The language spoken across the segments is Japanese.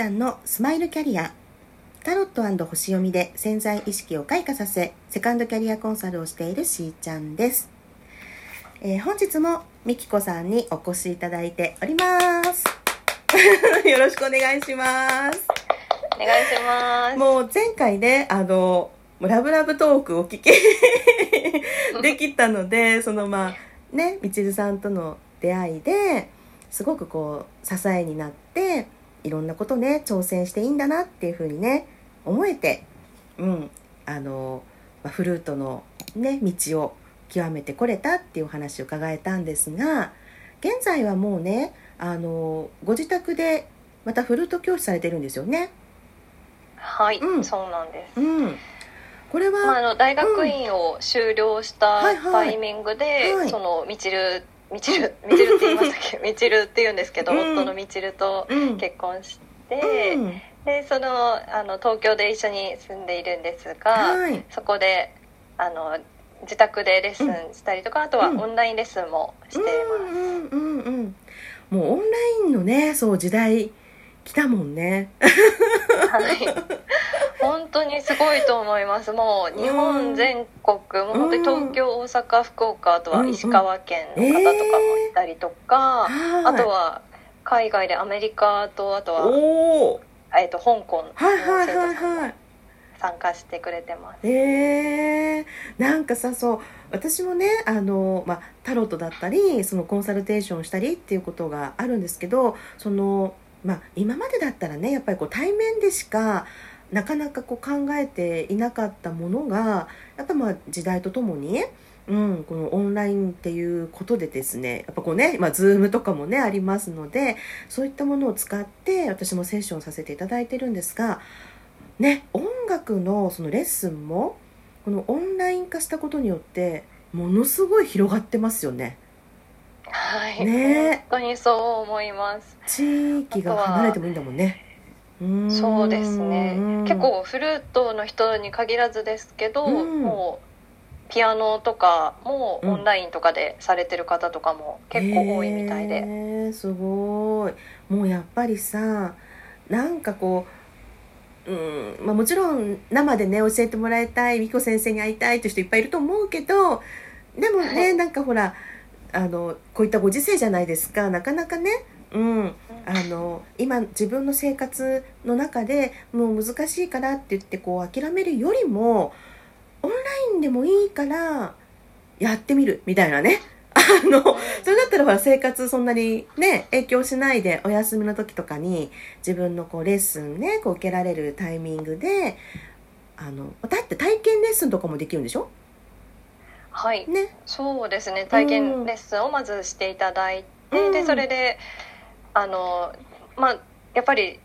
ちゃんのスマイルキャリア。タロット星読みで潜在意識を開花させセカンドキャリアコンサルをしているしーちゃんです、えー本日もみきこさんにお越しいただいております。よろしくお願いします。お願いします。もう前回ねあのラブラブトークをお聞き できたのでそのまあねみちるさんとの出会いですごくこう支えになっていろんなことね挑戦していいんだなっていうふうにね思えてうんあの、まあ、フルートのね道を極めてこれたっていうお話を伺えたんですが現在はもうねあのご自宅でまたフルート教師されてるんですよね。はい、うん。そうなんです。うん、これは、まあ、あの大学院を修了したタイミングで、はい。そのみちるみちるみちるって言いましたっけ？みちるって言うんですけど、うん。夫のみちるとうん。結婚して、うん。でそのあの東京で一緒に住んでいるんですが、はい。そこであの自宅でレッスンしたりとか、あとはうん。オンラインレッスンもしています。うんうんうんうん。もうオンラインのねそう時代来たもんね。はい、ごいと思います。もう日本全国、もう本当に東京大阪福岡あとは石川県の方とかもいたりとか、はいあとは海外でアメリカとあとは、えっと香港の生徒さんも参加してくれてます。えー、なんかさそう私もねあの、まあ、タロットだったりそのコンサルテーションしたりっていうことがあるんですけどその、まあ、今までだったらねやっぱりこう対面でしかなかなかこう考えていなかったものがやっぱまあ時代とともに、うん、このオンラインっていうことでですねやっぱこうね、まあ、ズームとかもねありますのでそういったものを使って私もセッションさせていただいてるんですがね音楽のそのレッスンもこのオンライン化したことによってものすごい広がってますよね。はい、ね。本当にそう思います。地域が離れてもいいんだもんねそうですね。うん。結構フルートの人に限らずですけど、うん。もうピアノとかもオンラインとかでされてる方とかも結構多いみたいで、へーすごい。もうやっぱりさなんかこううんまあ、もちろん生でね教えてもらいたい美子先生に会いたいっていう人いっぱいいると思うけどでもはねい。なんかほらあのこういったご時世じゃないですか。なかなかねうん。あの今自分の生活の中でもう難しいからって言ってこう諦めるよりもオンラインでもいいからやってみるみたいなね。あのそれだったらほら生活そんなにね影響しないでお休みの時とかに自分のこうレッスンねこう受けられるタイミングであのだって体験レッスンとかもできるんでしょ？はい。ね。そうですね。体験レッスンをまずしていただいて、うん。でそれであのまあやっぱり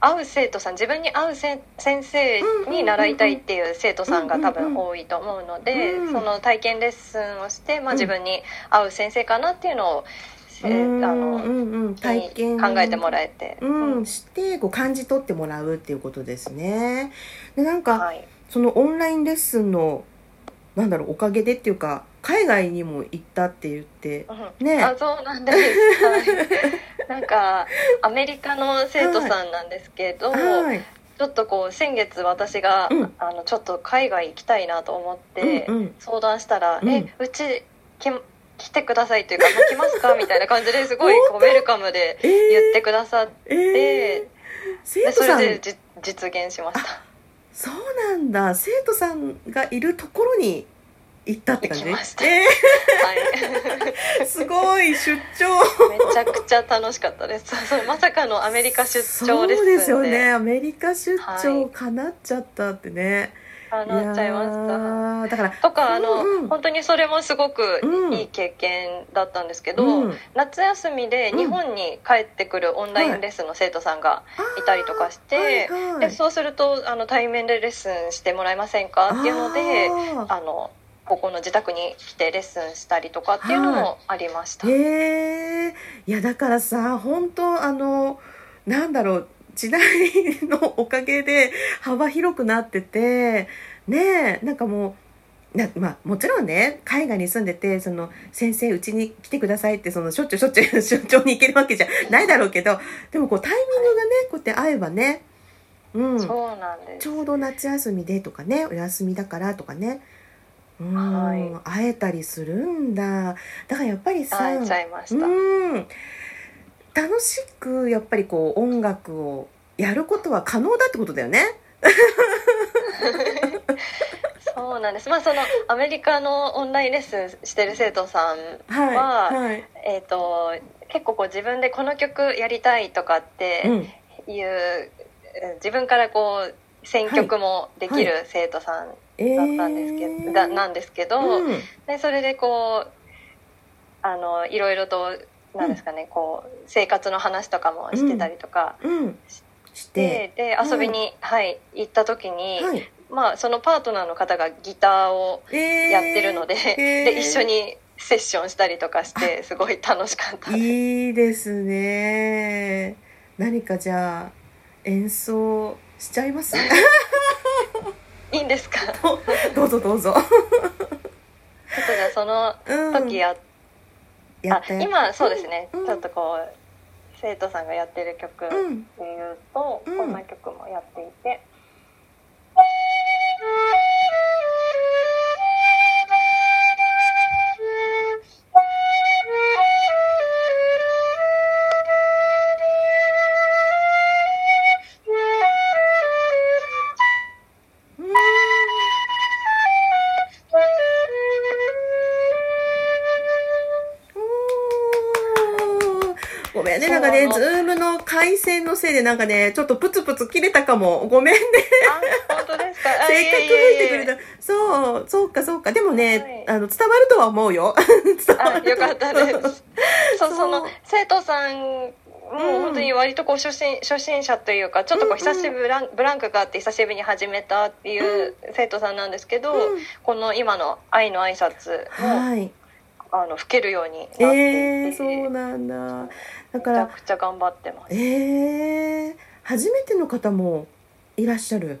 会う生徒さん自分に会うせ先生に習いたいっていう生徒さんが多分多いと思うので、うんその体験レッスンをして、まあ、うん。自分に合う先生かなっていうのを、えうんあのうんうん。体験。考えてもらえて、うん、してこう感じ取ってもらうっていうことですね。でなんか、はい、そのオンラインレッスンのなんだろうおかげでっていうか海外にも行ったって言ってうん。ね。あそうなんです、はい、なんかアメリカの生徒さんなんですけど、はい、ちょっとこう先月私が、うん。あのちょっと海外行きたいなと思ってうんうん。相談したら「うん。えうちき来てください」というか「来ますか?」みたいな感じですごいこうウェルカムでえー。言ってくださって、えー。生徒さん。でそれでじ実現しました。そうなんだ。生徒さんがいるところに行ったって感じ？行きました。えはいー。すごい出張。めちゃくちゃ楽しかったです。そうまさかのアメリカ出張でそうですよね。アメリカ出張はいかなっちゃったってね、あなっちゃいました。だからとかあの、うんうん。本当にそれもすごくうん。いい経験だったんですけど、うん。夏休みで日本に帰ってくるオンラインレッスンの生徒さんがいたりとかして、はいはい。でそうするとあの対面でレッスンしてもらえませんかっていうのでああのここの自宅に来てレッスンしたりとかっていうのもありました、ーへえいやだからさ本当あのなんだろう時代のおかげで 幅広くなっててねえなんかもうなまあ、もちろんね海外に住んでてその先生うちに来てくださいってそのしょっちゅうしょっちゅう 出張に行けるわけじゃ ないだろうけどでもこうタイミングがねこうやって会えばね、うん、そうなんです。ちょうど夏休みでとかねお休みだからとかね、うんはい会えたりするんだ。だからやっぱりさ会えちゃいました、うん楽しくやっぱりこう音楽をやることは可能だってことだよね。そうなんです。まあそのアメリカのオンラインレッスンしてる生徒さんはい、ははい。えー、と結構こう自分でこの曲やりたいとかってうん。いう、自分からこう選曲もできる生徒さんえだったんですけど、だなんですけど、うん。でそれでこうあのいろいろとなんですかね、こう生活の話とかもしてたりとかうん、して。でで遊びに、はい、行った時に、はい。まあ、そのパートナーの方がギターをえー。やってるので,、へー。で一緒にセッションしたりとかしてすごい楽しかった。です。いいですね。何かじゃあ演奏しちゃいます？いいんですか？ちょっどうぞ。どうぞ、とじゃあそのうん、時や、あやったや今そうですね、うん。ちょっとこう生徒さんがやってる曲でうん言うと、うん。こんな曲もやっていて。ムの回線のせいでなんかねちょっとプツプツ切れたかも。ごめんね。あ本当ですか？あせっかく吹いてくれた。そうそうかそうか。でもね、はい。あの伝わるとは思うよ。伝わるあよかったです。そうそうその生徒さんもうん本当に割とこう初心初心者というかちょっとこう久しぶりブランブランクがあって久しぶりに始めたっていう生徒さんなんですけど、うん。この今の「愛の挨拶もはいあの吹けるようになっていて、えー、そうなんだ。だかめちゃらくちゃ頑張ってます。えー、初めての方もいらっしゃる？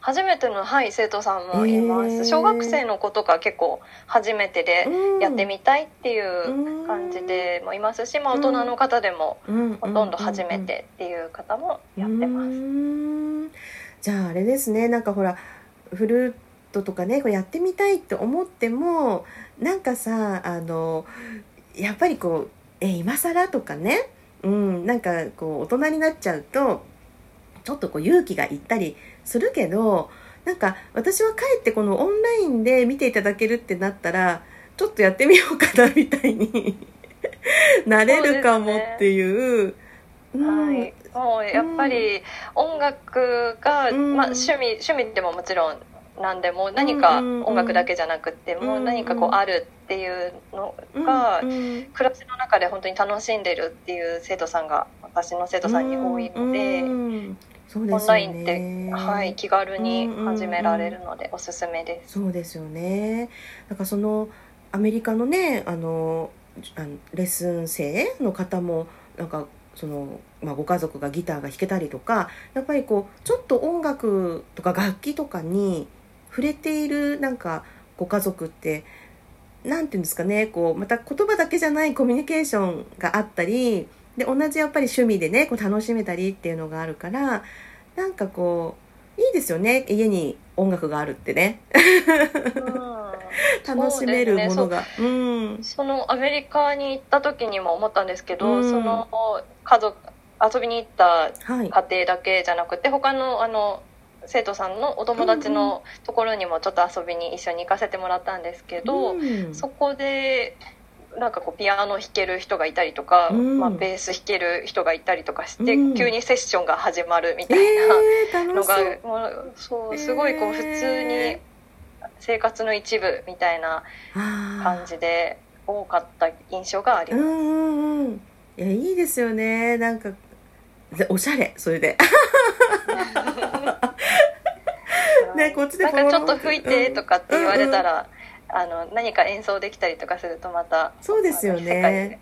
初めての、はい、生徒さんもいます、えー。小学生の子とか結構初めてでうん。やってみたいっていう感じでもいますし、まあ、大人の方でもうん。ほとんど初めてっていう方もやってます、じゃああれですね。なんかほらフルートとかねこうやってみたいって思ってもなんかさあのやっぱりこう「え今更?」とかね、うん、なんかこう大人になっちゃうとちょっとこう勇気がいったりするけどなんか私はかえってこのオンラインで見ていただけるってなったらちょっとやってみようかなみたいに なれるかもっていう。うんはい、もうやっぱり音楽が、うんまあ、趣味趣味でももちろん何でも何かうんうん。うん音楽だけじゃなくってもう何かこうあるっていうのがうんうん。暮らしの中で本当に楽しんでるっていう生徒さんが私の生徒さんに多いので、うね。オンラインって、はい、気軽に始められるのでおすすめです。そうですよね。だからそのアメリカのねあのあのレッスン生の方もなんかその、まあ、ご家族がギターが弾けたりとかやっぱりこうちょっと音楽とか楽器とかに触れているなんかご家族ってなんていうんですかねこうまた言葉だけじゃないコミュニケーションがあったりで同じやっぱり趣味でねこう楽しめたりっていうのがあるからなんかこういいですよね家に音楽があるってね。楽しめるものが。う,、ん。そのアメリカに行った時にも思ったんですけど、うん。その家族遊びに行ったはい。家庭だけじゃなくて他のあの生徒さんのお友達のところにもちょっと遊びに一緒に行かせてもらったんですけど、うん。そこでなんかこうピアノ弾ける人がいたりとか、うん。まあ、ベース弾ける人がいたりとかして、うん。急にセッションが始まるみたいなえー、のが、楽しそう。もうそうすごいこう普通にえ生活の一部みたいな感じで多かった印象があります。うんうんうん。いやいいですよね。なんかでおしゃれそれで ねこっちでなんかちょっと吹いてとかって言われたら、あの何か演奏できたりとかするとまたそうですよあの世界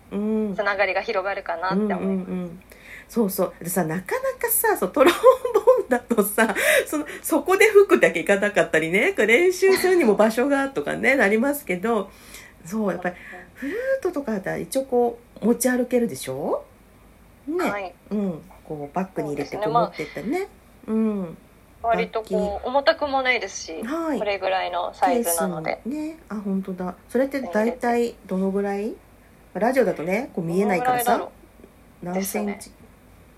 つながりが広がるかなって思います。うんうんうん。そうそう。でさなかなかさそうトロンボーンだとさ そのそこで吹くだけいかなかったりね練習するにも場所がとかねなりますけどそうやっぱりフルートとかだったら一応こう持ち歩けるでしょ？ね、はい。うん。こうバッグに入れて持ってったりね、うん割とこう重たくもないですし、はい。これぐらいのサイズなので。ね。あ本当だ。それって大体どのぐらい？ラジオだとねこう見えないからさ。何センチ、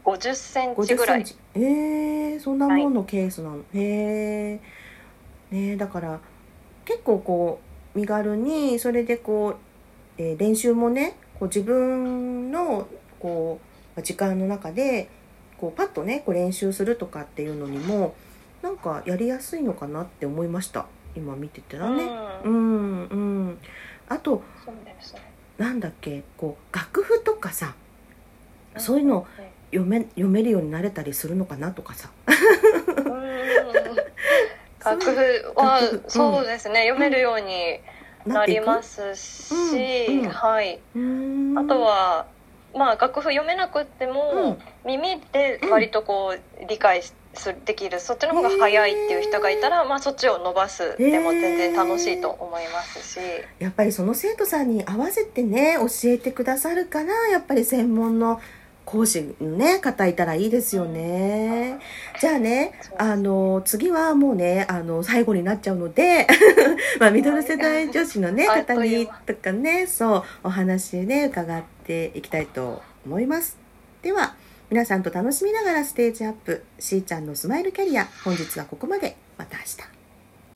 50センチ50ぐらい。えー、そんなもんのケースなの、へえねだから結構こう身軽にそれでこう、えー練習もねこう自分のこう時間の中でこうパッとねこう練習するとかっていうのにもなんかやりやすいのかなって思いました。今見てたらね。ううんんうん。あとなんだっけこう楽譜とかさそういうの読め読めるようになれたりするのかなとかさ。うん。楽譜はそうですね。読めるようになりますすし、うんうん。はい。うん。あとはまあ楽譜読めなくっても、うん。耳で割とこう理解すできるそっちの方が早いっていう人がいたら、まあ、そっちを伸ばすでも全然楽しいと思いますし、やっぱりその生徒さんに合わせてね教えてくださるからやっぱり専門の講師のね方いたらいいですよね。じゃあねあの次はもうねあの最後になっちゃうので まあミドル世代女子のね方にとかねそうお話ね伺っていきたいと思います。では皆さんと楽しみながらステージアップしーちゃんのスマイルキャリア本日はここまでまた明日。